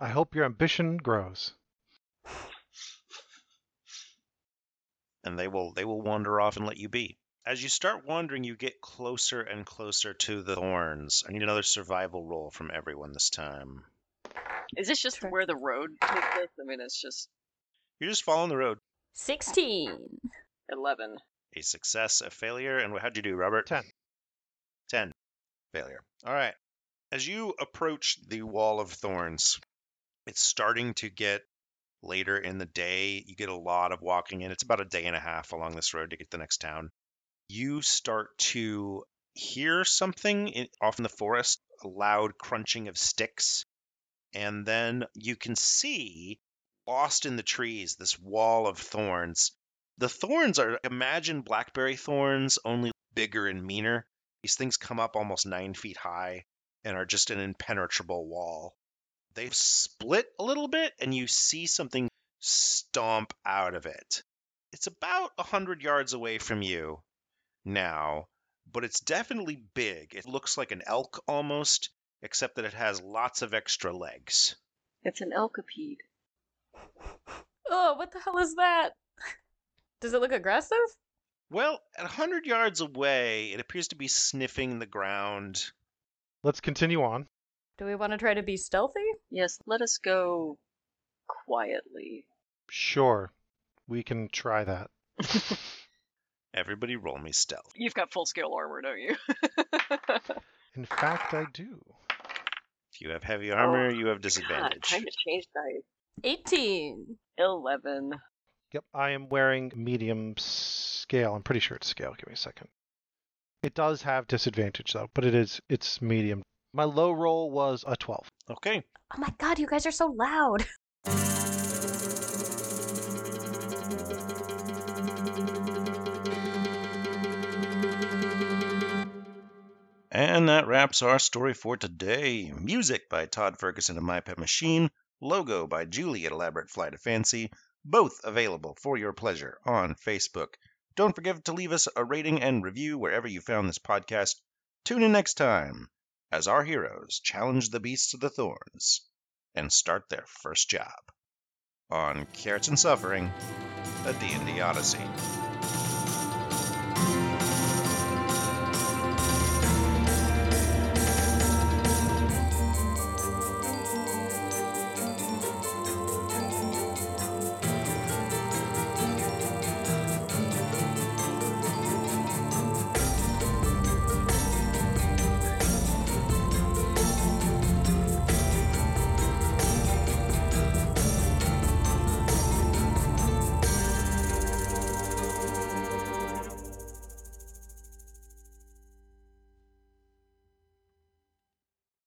D: I hope your ambition grows.
A: and they will they will wander off and let you be. As you start wandering, you get closer and closer to the thorns. I need another survival roll from everyone this time.
B: Is this just where the road takes us? I mean, it's just
A: You're just following the road.
C: 16.
B: eleven.
A: A success, a failure, and how'd you do, Robert?
D: 10.
A: 10. Failure. All right. As you approach the wall of thorns, it's starting to get later in the day. You get a lot of walking in. It's about a day and a half along this road to get to the next town. You start to hear something in, off in the forest, a loud crunching of sticks. And then you can see, lost in the trees, this wall of thorns. The thorns are, imagine blackberry thorns, only bigger and meaner. These things come up almost nine feet high and are just an impenetrable wall. They've split a little bit, and you see something stomp out of it. It's about a hundred yards away from you now, but it's definitely big. It looks like an elk almost, except that it has lots of extra legs.
B: It's an elkipede.
C: Oh, what the hell is that? Does it look aggressive?
A: Well, at a hundred yards away, it appears to be sniffing the ground.
D: Let's continue on.
C: Do we want to try to be stealthy?
B: Yes, let us go quietly.
D: Sure, we can try that.
A: Everybody roll me stealth.
B: You've got full scale armor, don't you?
D: In fact, I do.
A: If you have heavy oh armor, you have disadvantage.
B: God,
A: disadvantage.
B: time to change dice.
C: 18.
B: Eleven.
D: Yep, I am wearing medium scale. I'm pretty sure it's scale. Give me a second. It does have disadvantage though, but it is it's medium. My low roll was a 12.
A: Okay.
C: Oh my god, you guys are so loud.
A: And that wraps our story for today. Music by Todd Ferguson and My Pet Machine. Logo by Julie at Elaborate Flight of Fancy. Both available for your pleasure on Facebook. Don't forget to leave us a rating and review wherever you found this podcast. Tune in next time as our heroes challenge the beasts of the thorns and start their first job on Carrots and Suffering, a D&D Odyssey.